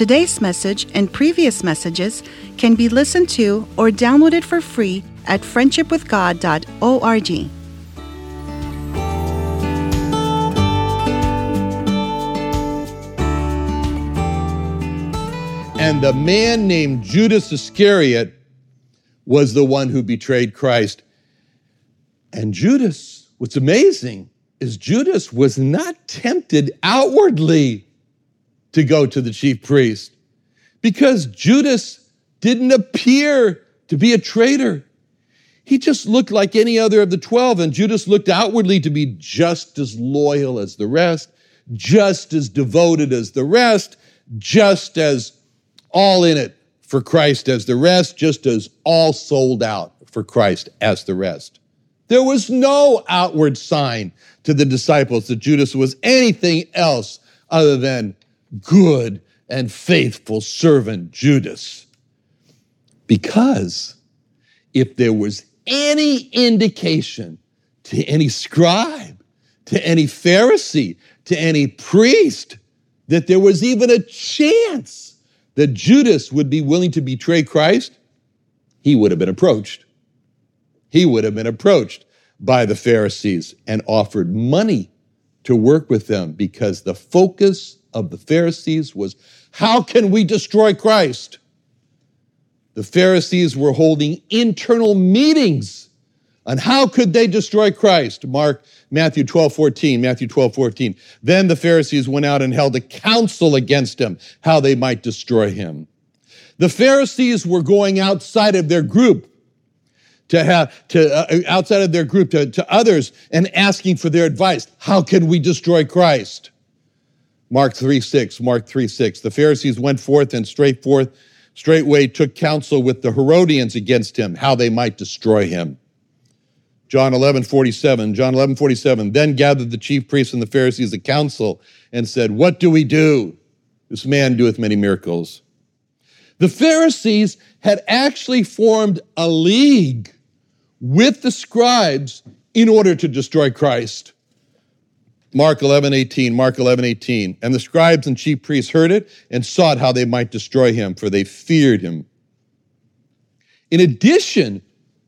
Today's message and previous messages can be listened to or downloaded for free at friendshipwithgod.org. And the man named Judas Iscariot was the one who betrayed Christ. And Judas, what's amazing is Judas was not tempted outwardly to go to the chief priest because Judas didn't appear to be a traitor. He just looked like any other of the 12, and Judas looked outwardly to be just as loyal as the rest, just as devoted as the rest, just as all in it for Christ as the rest, just as all sold out for Christ as the rest. There was no outward sign to the disciples that Judas was anything else other than good and faithful servant Judas. Because if there was any indication to any scribe, to any Pharisee, to any priest, that there was even a chance that Judas would be willing to betray Christ, he would have been approached. He would have been approached by the Pharisees and offered money to work with them because the focus of the Pharisees was how can we destroy Christ? The Pharisees were holding internal meetings on how could they destroy Christ. Mark, Matthew 12, 14, Matthew 12, 14. Then the Pharisees went out and held a council against him, how they might destroy him. The Pharisees were going outside of their group to have to uh, outside of their group to, to others and asking for their advice. How can we destroy Christ? Mark 3 6, Mark 3 6. The Pharisees went forth and straight forth, straightway took counsel with the Herodians against him, how they might destroy him. John 11 47, John 11 47. Then gathered the chief priests and the Pharisees a council and said, What do we do? This man doeth many miracles. The Pharisees had actually formed a league with the scribes in order to destroy Christ. Mark 11, 18, Mark 11, 18. And the scribes and chief priests heard it and sought how they might destroy him, for they feared him. In addition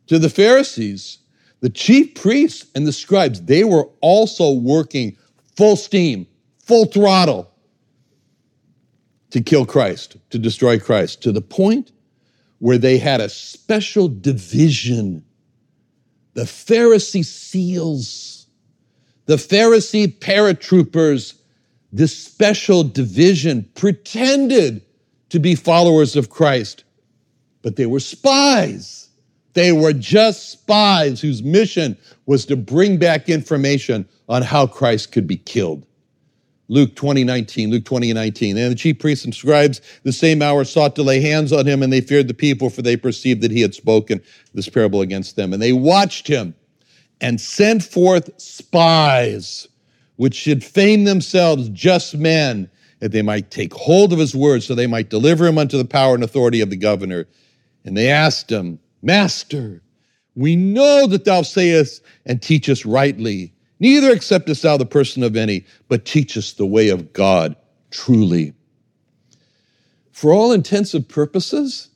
to the Pharisees, the chief priests and the scribes, they were also working full steam, full throttle to kill Christ, to destroy Christ, to the point where they had a special division the Pharisee seals, the Pharisee paratroopers, this special division pretended to be followers of Christ, but they were spies. They were just spies whose mission was to bring back information on how Christ could be killed. Luke 20, 19, Luke 20 19. And the chief priests and scribes the same hour sought to lay hands on him, and they feared the people, for they perceived that he had spoken this parable against them. And they watched him and sent forth spies, which should feign themselves just men, that they might take hold of his words, so they might deliver him unto the power and authority of the governor. And they asked him, Master, we know that thou sayest and teachest rightly Neither acceptest thou the person of any, but teachest the way of God truly. For all intents and purposes,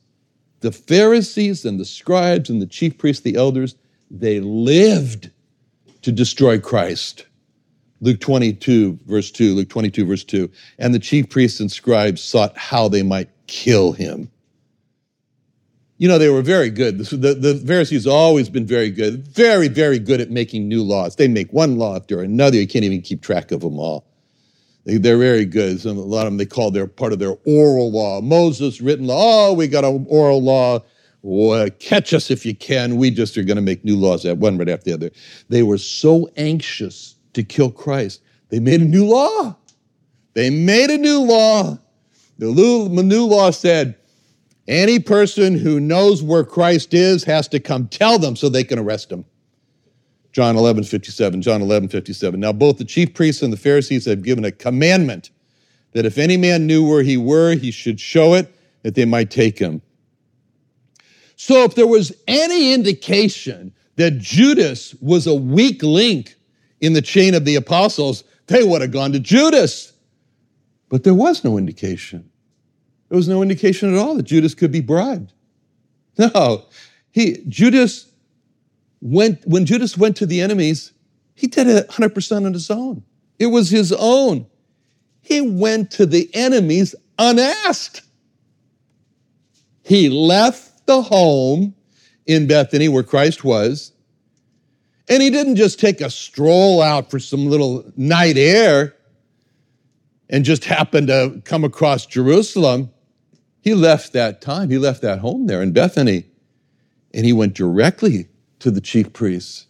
the Pharisees and the scribes and the chief priests, the elders, they lived to destroy Christ. Luke 22, verse 2, Luke 22, verse 2. And the chief priests and scribes sought how they might kill him. You know, they were very good. The, the Pharisees always been very good, very, very good at making new laws. They make one law after another. You can't even keep track of them all. They, are very good. Some, a lot of them they call their part of their oral law. Moses written law. Oh, we got an oral law. Catch us if you can. We just are going to make new laws at one right after the other. They were so anxious to kill Christ, they made a new law. They made a new law. The new law said any person who knows where Christ is has to come tell them so they can arrest him. John 11, 57, John 11, 57. Now, both the chief priests and the Pharisees have given a commandment that if any man knew where he were, he should show it, that they might take him. So, if there was any indication that Judas was a weak link in the chain of the apostles, they would have gone to Judas. But there was no indication. There was no indication at all that Judas could be bribed. No, he Judas went when Judas went to the enemies, he did it 100% on his own. It was his own. He went to the enemies unasked. He left the home in Bethany where Christ was, and he didn't just take a stroll out for some little night air and just happened to come across Jerusalem. He left that time, he left that home there in Bethany, and he went directly to the chief priests.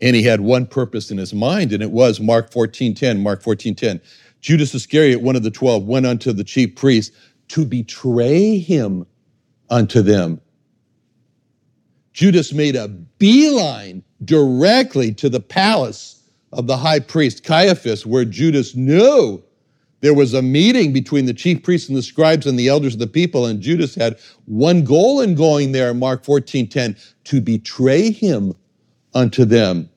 And he had one purpose in his mind, and it was Mark 14:10. Mark 14:10. Judas Iscariot, one of the twelve, went unto the chief priests to betray him unto them. Judas made a beeline directly to the palace of the high priest Caiaphas, where Judas knew there was a meeting between the chief priests and the scribes and the elders of the people, and Judas had one goal in going there, Mark 14 10, to betray him unto them.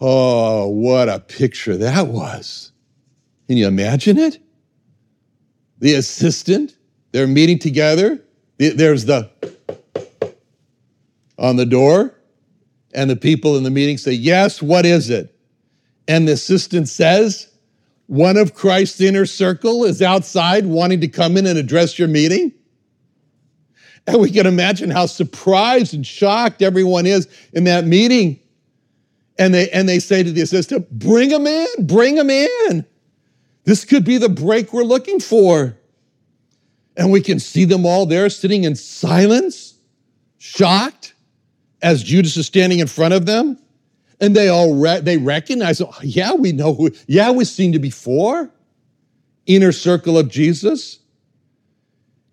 Oh, what a picture that was. Can you imagine it? The assistant, they're meeting together. There's the on the door, and the people in the meeting say, Yes, what is it? And the assistant says, one of Christ's inner circle is outside wanting to come in and address your meeting? And we can imagine how surprised and shocked everyone is in that meeting. And they, and they say to the assistant, Bring him in, bring him in. This could be the break we're looking for. And we can see them all there sitting in silence, shocked, as Judas is standing in front of them. And they all re- they recognize, oh, yeah, we know who, yeah, we've seen you before. Inner circle of Jesus.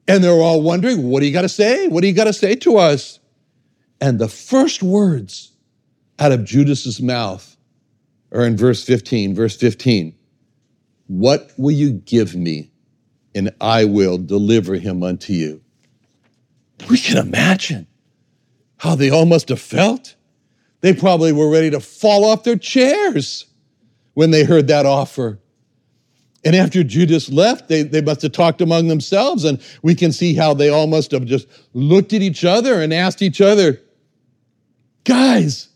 And they're all wondering, what do you got to say? What do you got to say to us? And the first words out of Judas's mouth are in verse 15. Verse 15. What will you give me? And I will deliver him unto you. We can imagine how they all must have felt. They probably were ready to fall off their chairs when they heard that offer. And after Judas left, they, they must have talked among themselves, and we can see how they all must have just looked at each other and asked each other, Guys,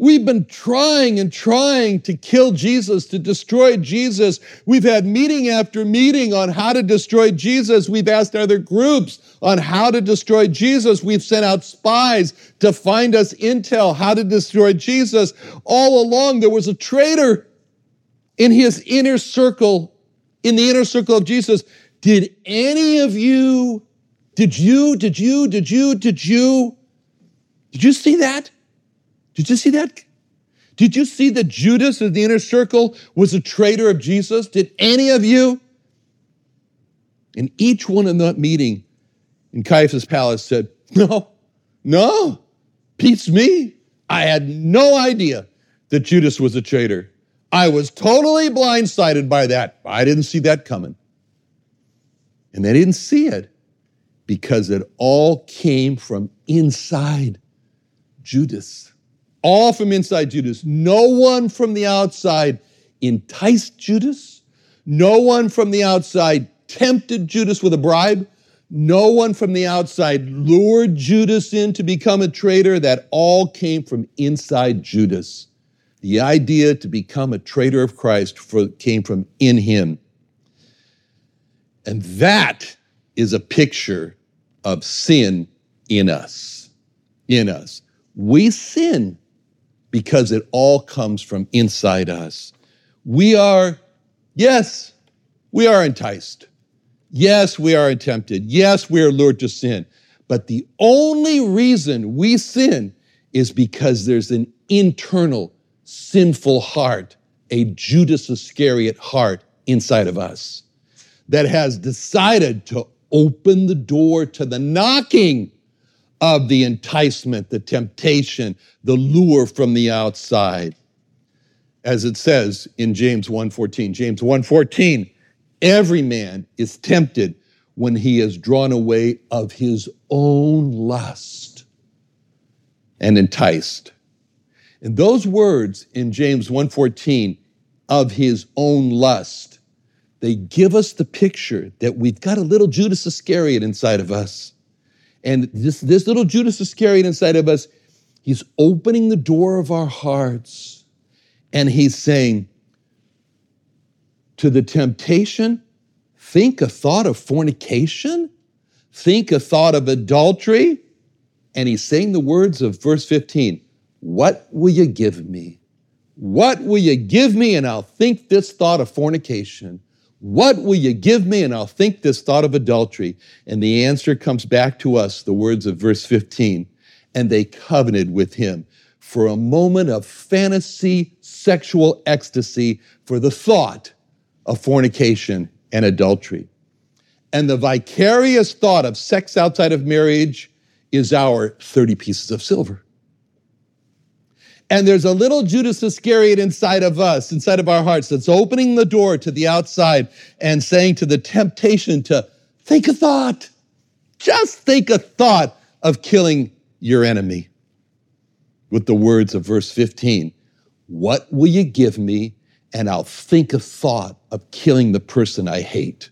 We've been trying and trying to kill Jesus, to destroy Jesus. We've had meeting after meeting on how to destroy Jesus. We've asked other groups on how to destroy Jesus. We've sent out spies to find us intel how to destroy Jesus. All along, there was a traitor in his inner circle, in the inner circle of Jesus. Did any of you, did you, did you, did you, did you, did you see that? Did you see that? Did you see that Judas in the inner circle was a traitor of Jesus? Did any of you? And each one in that meeting in Caiaphas' palace said, No, no, beats me. I had no idea that Judas was a traitor. I was totally blindsided by that. I didn't see that coming. And they didn't see it because it all came from inside Judas all from inside Judas. No one from the outside enticed Judas. No one from the outside tempted Judas with a bribe. No one from the outside lured Judas in to become a traitor. That all came from inside Judas. The idea to become a traitor of Christ for, came from in him. And that is a picture of sin in us. In us. We sin because it all comes from inside us. We are, yes, we are enticed. Yes, we are tempted. Yes, we are lured to sin. But the only reason we sin is because there's an internal sinful heart, a Judas Iscariot heart inside of us that has decided to open the door to the knocking of the enticement, the temptation, the lure from the outside. As it says in James 1:14, James 1:14, every man is tempted when he is drawn away of his own lust and enticed. And those words in James 1:14 of his own lust, they give us the picture that we've got a little Judas Iscariot inside of us. And this, this little Judas Iscariot inside of us, he's opening the door of our hearts and he's saying, to the temptation, think a thought of fornication, think a thought of adultery. And he's saying the words of verse 15 what will you give me? What will you give me and I'll think this thought of fornication? What will you give me and I'll think this thought of adultery? And the answer comes back to us, the words of verse 15. And they covenanted with him for a moment of fantasy, sexual ecstasy for the thought of fornication and adultery. And the vicarious thought of sex outside of marriage is our 30 pieces of silver. And there's a little Judas Iscariot inside of us, inside of our hearts, that's opening the door to the outside and saying to the temptation to think a thought, just think a thought of killing your enemy. With the words of verse 15 What will you give me? And I'll think a thought of killing the person I hate.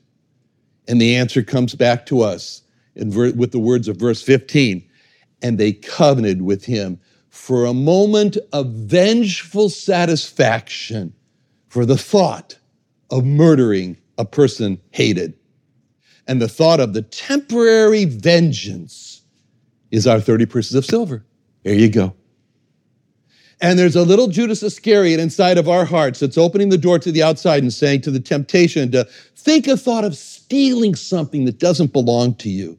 And the answer comes back to us in ver- with the words of verse 15 and they covenanted with him for a moment of vengeful satisfaction for the thought of murdering a person hated. And the thought of the temporary vengeance is our 30 purses of silver. There you go. And there's a little Judas Iscariot inside of our hearts that's opening the door to the outside and saying to the temptation to think a thought of stealing something that doesn't belong to you.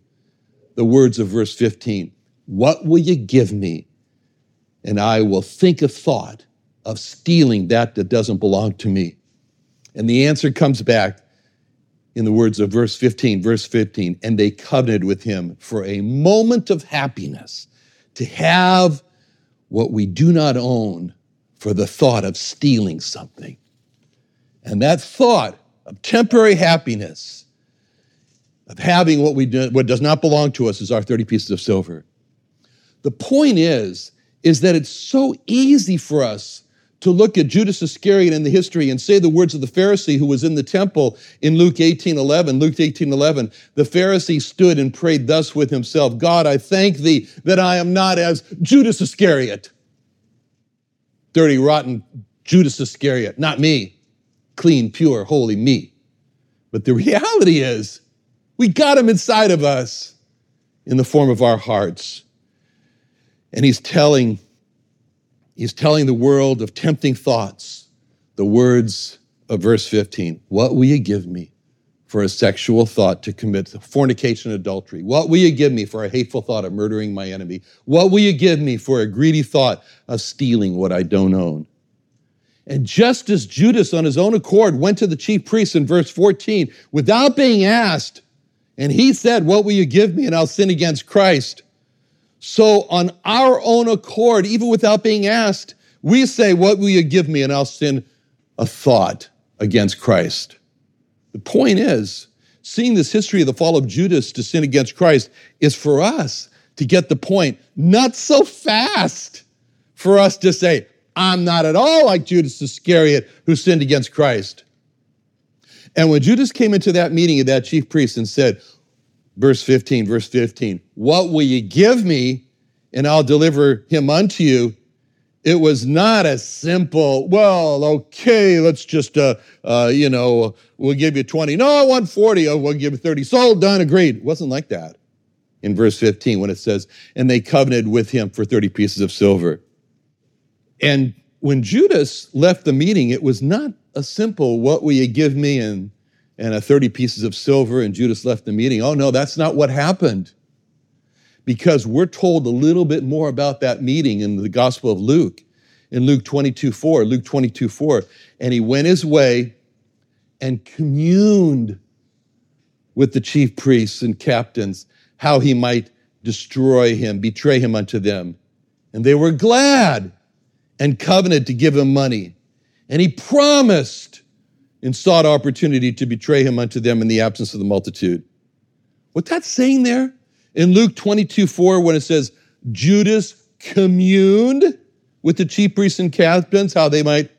The words of verse 15 What will you give me and I will think a thought of stealing that that doesn't belong to me. And the answer comes back in the words of verse 15, verse 15, and they covenanted with him for a moment of happiness to have what we do not own for the thought of stealing something. And that thought of temporary happiness, of having what we do, what does not belong to us is our 30 pieces of silver. The point is is that it's so easy for us to look at Judas Iscariot in the history and say the words of the Pharisee who was in the temple in Luke 18 11. Luke 18 11. The Pharisee stood and prayed thus with himself God, I thank thee that I am not as Judas Iscariot. Dirty, rotten Judas Iscariot, not me. Clean, pure, holy me. But the reality is, we got him inside of us in the form of our hearts. And he's telling, he's telling the world of tempting thoughts the words of verse 15 What will you give me for a sexual thought to commit fornication and adultery? What will you give me for a hateful thought of murdering my enemy? What will you give me for a greedy thought of stealing what I don't own? And just as Judas, on his own accord, went to the chief priests in verse 14 without being asked, and he said, What will you give me? And I'll sin against Christ. So, on our own accord, even without being asked, we say, What will you give me? And I'll sin a thought against Christ. The point is, seeing this history of the fall of Judas to sin against Christ is for us to get the point, not so fast for us to say, I'm not at all like Judas Iscariot who sinned against Christ. And when Judas came into that meeting of that chief priest and said, verse 15, verse 15. What will you give me, and I'll deliver him unto you? It was not a simple, well, okay, let's just, uh, uh, you know, we'll give you 20. No, I want 40. Oh, we'll give you 30. Sold, done, agreed. It wasn't like that. in verse 15 when it says, And they covenanted with him for 30 pieces of silver. And when Judas left the meeting, it was not a simple, What will you give me? and, and a 30 pieces of silver, and Judas left the meeting. Oh, no, that's not what happened. Because we're told a little bit more about that meeting in the Gospel of Luke, in Luke 22 4. Luke 22 4. And he went his way and communed with the chief priests and captains how he might destroy him, betray him unto them. And they were glad and covenanted to give him money. And he promised and sought opportunity to betray him unto them in the absence of the multitude. What that's saying there in Luke 22 4, when it says Judas communed with the chief priests and captains, how they might,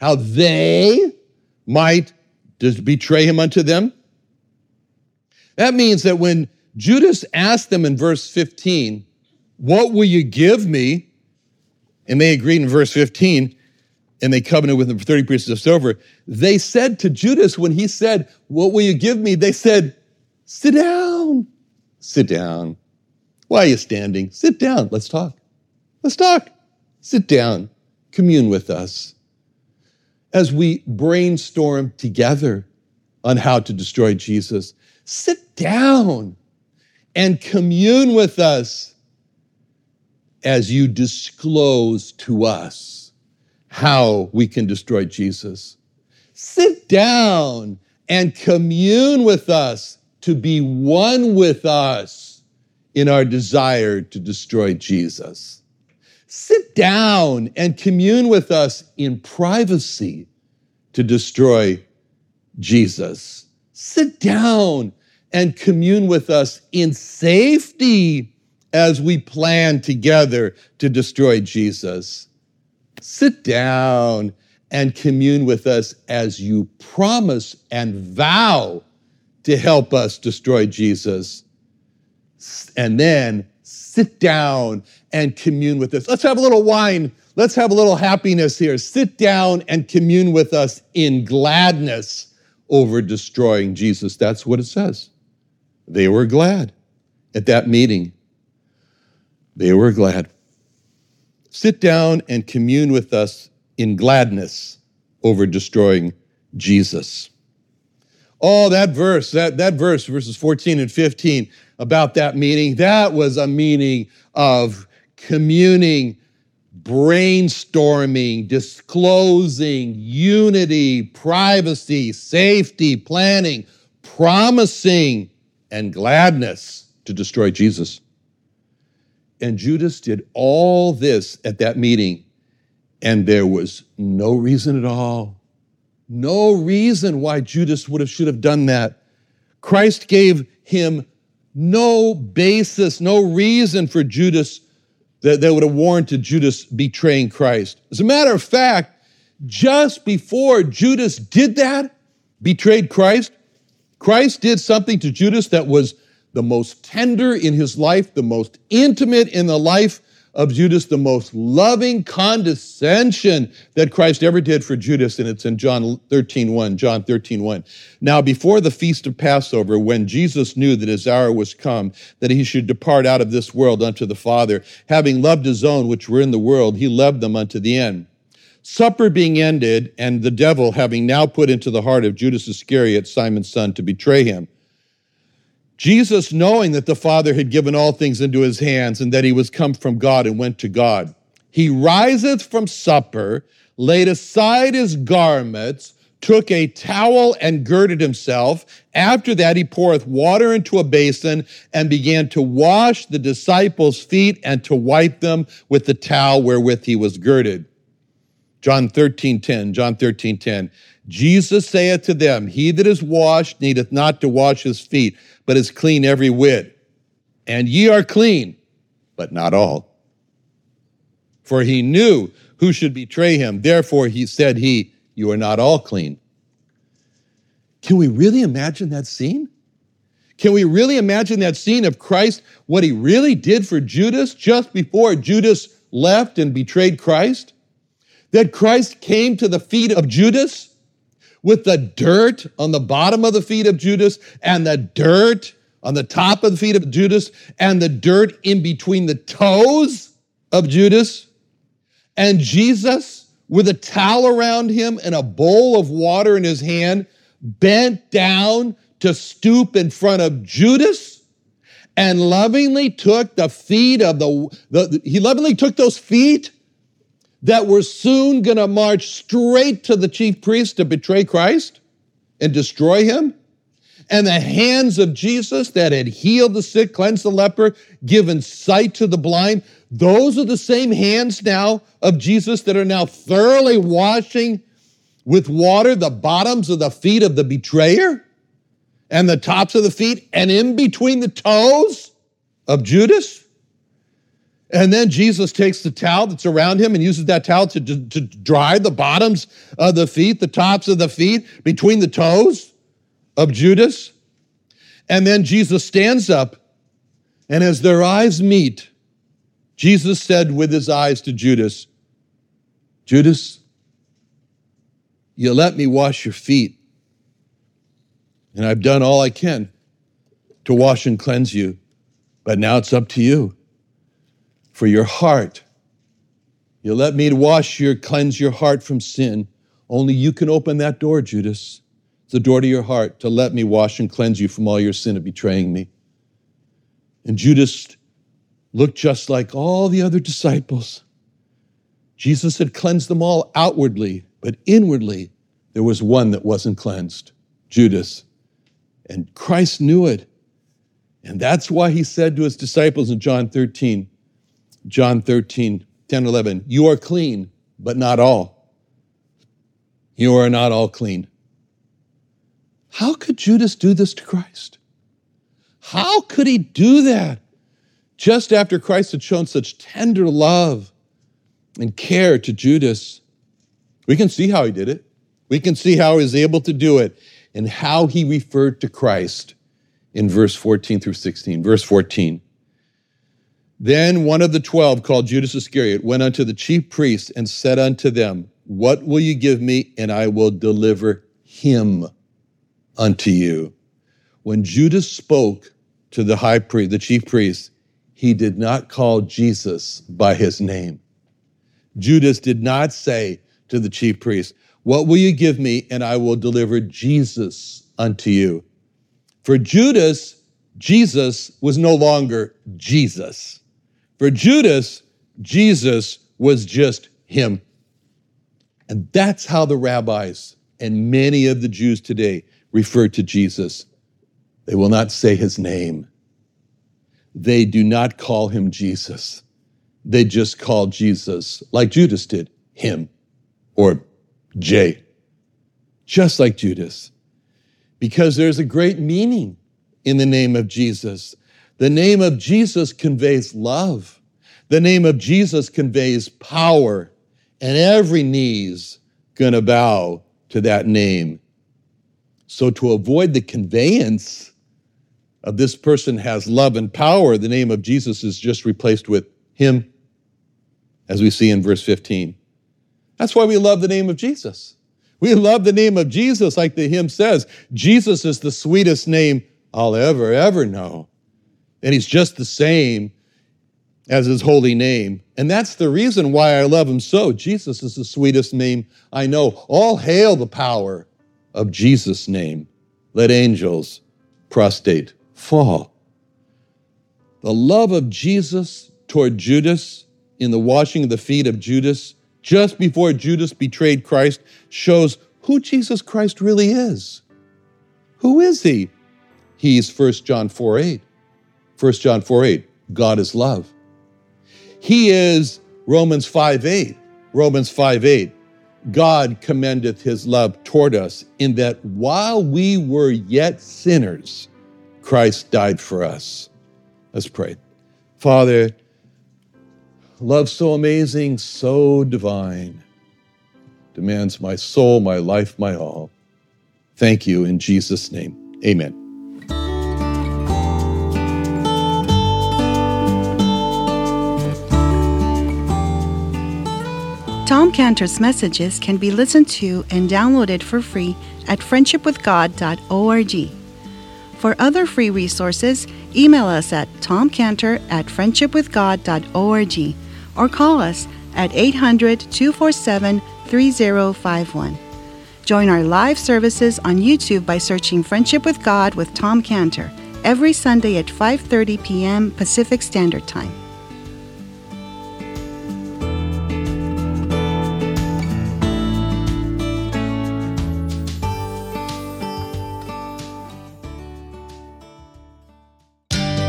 how they might betray him unto them. That means that when Judas asked them in verse 15, What will you give me? And they agreed in verse 15, and they covenanted with him for 30 pieces of silver. They said to Judas, when he said, What will you give me? They said, Sit down. Sit down. Why are you standing? Sit down. Let's talk. Let's talk. Sit down. Commune with us as we brainstorm together on how to destroy Jesus. Sit down and commune with us as you disclose to us how we can destroy Jesus. Sit down and commune with us to be one with us in our desire to destroy Jesus. Sit down and commune with us in privacy to destroy Jesus. Sit down and commune with us in safety as we plan together to destroy Jesus. Sit down and commune with us as you promise and vow to help us destroy Jesus. And then sit down and commune with us. Let's have a little wine. Let's have a little happiness here. Sit down and commune with us in gladness over destroying Jesus. That's what it says. They were glad at that meeting. They were glad. Sit down and commune with us in gladness over destroying Jesus. Oh, that verse, that, that verse, verses 14 and 15 about that meeting, that was a meeting of communing, brainstorming, disclosing, unity, privacy, safety, planning, promising and gladness to destroy Jesus. And Judas did all this at that meeting, and there was no reason at all, no reason why Judas would have should have done that. Christ gave him no basis, no reason for Judas that, that would have warranted Judas betraying Christ. As a matter of fact, just before Judas did that, betrayed Christ, Christ did something to Judas that was the most tender in his life, the most intimate in the life of Judas, the most loving condescension that Christ ever did for Judas, and it's in John 13, 1, John 13, 1. Now, before the feast of Passover, when Jesus knew that his hour was come, that he should depart out of this world unto the Father, having loved his own which were in the world, he loved them unto the end. Supper being ended, and the devil having now put into the heart of Judas Iscariot, Simon's son, to betray him. Jesus, knowing that the Father had given all things into his hands and that he was come from God and went to God, he riseth from supper, laid aside his garments, took a towel and girded himself. After that, he poureth water into a basin and began to wash the disciples' feet and to wipe them with the towel wherewith he was girded. John 13, 10, John 13, 10. Jesus saith to them, He that is washed needeth not to wash his feet, but is clean every whit. And ye are clean, but not all. For he knew who should betray him. Therefore he said he, You are not all clean. Can we really imagine that scene? Can we really imagine that scene of Christ, what he really did for Judas just before Judas left and betrayed Christ? that Christ came to the feet of Judas with the dirt on the bottom of the feet of Judas and the dirt on the top of the feet of Judas and the dirt in between the toes of Judas. And Jesus, with a towel around him and a bowl of water in his hand, bent down to stoop in front of Judas and lovingly took the feet of the, the he lovingly took those feet that were soon going to march straight to the chief priest to betray Christ and destroy him and the hands of Jesus that had healed the sick, cleansed the leper, given sight to the blind, those are the same hands now of Jesus that are now thoroughly washing with water the bottoms of the feet of the betrayer and the tops of the feet and in between the toes of Judas. And then Jesus takes the towel that's around him and uses that towel to, to, to, dry the bottoms of the feet, the tops of the feet, between the toes of Judas. And then Jesus stands up, and as their eyes meet, Jesus said with his eyes to Judas, Judas, you let me wash your feet, and I've done all I can to wash and cleanse you, but now it's up to you. For your heart, you let me wash your, cleanse your heart from sin. Only you can open that door, Judas the door to your heart to let me wash and cleanse you from all your sin of betraying me. And Judas looked just like all the other disciples. Jesus had cleansed them all outwardly, but inwardly, there was one that wasn't cleansed Judas. And Christ knew it. And that's why he said to his disciples in John 13, John 13, 10, 11, You are clean, but not all. You are not all clean. How could Judas do this to Christ? How could he do that just after Christ had shown such tender love and care to Judas? We can see how he did it. We can see how he was able to do it and how he referred to Christ in verse 14 through 16. Verse 14. Then one of the twelve, called Judas Iscariot, went unto the chief priests and said unto them, What will you give me, and I will deliver him unto you. When Judas spoke to the high priest, the chief priest, he did not call Jesus by his name. Judas did not say to the chief priest, What will you give me, and I will deliver Jesus unto you? For Judas, Jesus was no longer Jesus. For Judas, Jesus was just him. And that's how the rabbis and many of the Jews today refer to Jesus. They will not say his name. They do not call him Jesus. They just call Jesus, like Judas did, him or J, just like Judas. Because there's a great meaning in the name of Jesus. The name of Jesus conveys love. The name of Jesus conveys power, and every knee's gonna bow to that name so, to avoid the conveyance of this person has love and power, the name of Jesus is just replaced with him, as we see in verse 15. That's why we love the name of Jesus. We love the name of Jesus, like the hymn says. Jesus is the sweetest name I'll ever, ever know. And he's just the same as his holy name. And that's the reason why I love him so. Jesus is the sweetest name I know. All hail the power of Jesus' name, let angels prostrate fall. The love of Jesus toward Judas in the washing of the feet of Judas just before Judas betrayed Christ shows who Jesus Christ really is. Who is he? He's 1 John 4 8. 1 John 4 8, God is love. He is Romans 5 8. Romans 5 8, God commendeth his love toward us in that while we were yet sinners, Christ died for us. Let's pray. Father, love so amazing, so divine, demands my soul, my life, my all. Thank you in Jesus' name. Amen. Tom Cantor's messages can be listened to and downloaded for free at friendshipwithgod.org. For other free resources, email us at tomcantor at friendshipwithgod.org or call us at 800 247 3051. Join our live services on YouTube by searching Friendship with God with Tom Cantor every Sunday at 5:30 p.m. Pacific Standard Time.